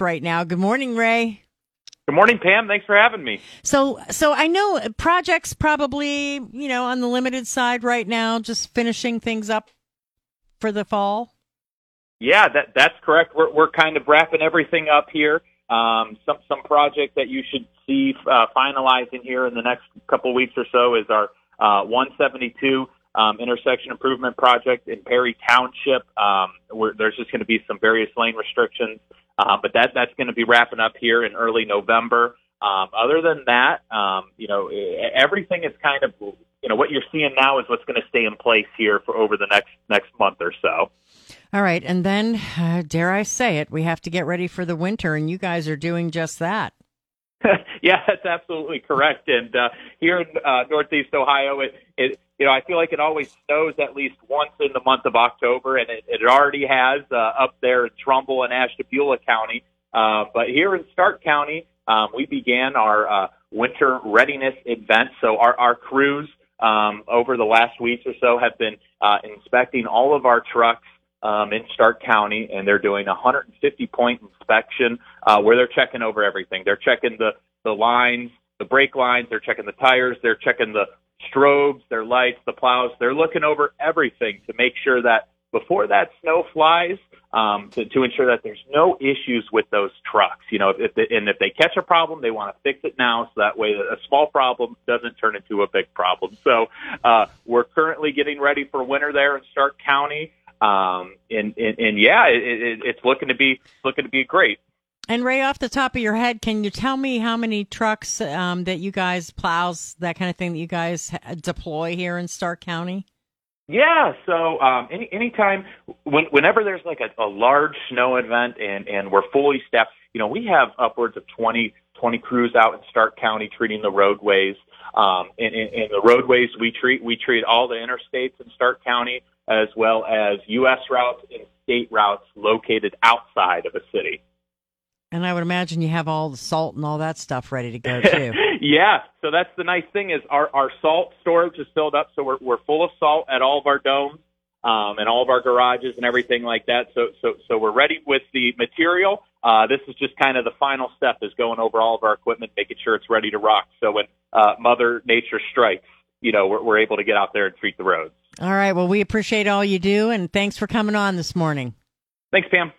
right now. Good morning, Ray. Good morning, Pam. Thanks for having me. So, so I know projects probably, you know, on the limited side right now, just finishing things up for the fall. Yeah, that that's correct. We're we're kind of wrapping everything up here. Um, some some project that you should see uh, finalizing here in the next couple weeks or so is our uh, 172 um, intersection improvement project in Perry Township. Um, there's just going to be some various lane restrictions, uh, but that that's going to be wrapping up here in early November. Um, other than that, um, you know, everything is kind of you know what you're seeing now is what's going to stay in place here for over the next next month or so. All right, and then uh, dare I say it, we have to get ready for the winter, and you guys are doing just that. yeah, that's absolutely correct. And uh, here in uh, Northeast Ohio, it, it you know I feel like it always snows at least once in the month of October, and it, it already has uh, up there in Trumbull and Ashtabula County. Uh, but here in Stark County, um, we began our uh, winter readiness event. So our, our crews um, over the last weeks or so have been uh, inspecting all of our trucks um, in Stark County, and they're doing a 150 point inspection uh, where they're checking over everything. They're checking the the lines, the brake lines. They're checking the tires. They're checking the strobes, their lights, the plows. They're looking over everything to make sure that before that snow flies, um, to, to ensure that there's no issues with those trucks. You know, if they, and if they catch a problem, they want to fix it now, so that way a small problem doesn't turn into a big problem. So uh, we're currently getting ready for winter there in Stark County. Um, and, and, and yeah, it, it, it's looking to be looking to be great. And Ray, off the top of your head, can you tell me how many trucks um, that you guys plows, that kind of thing that you guys deploy here in Stark County? Yeah, so um, any anytime, when, whenever there's like a, a large snow event and and we're fully staffed, you know, we have upwards of 20, 20 crews out in Stark County treating the roadways. Um, and, and, and the roadways we treat, we treat all the interstates in Stark County as well as U.S. routes and state routes located outside of a city. And I would imagine you have all the salt and all that stuff ready to go too. yeah. So that's the nice thing is our, our salt storage is filled up. So we're, we're full of salt at all of our domes, um, and all of our garages and everything like that. So, so, so we're ready with the material. Uh, this is just kind of the final step is going over all of our equipment, making sure it's ready to rock. So when, uh, Mother Nature strikes, you know, we're, we're able to get out there and treat the roads. All right. Well, we appreciate all you do, and thanks for coming on this morning. Thanks, Pam.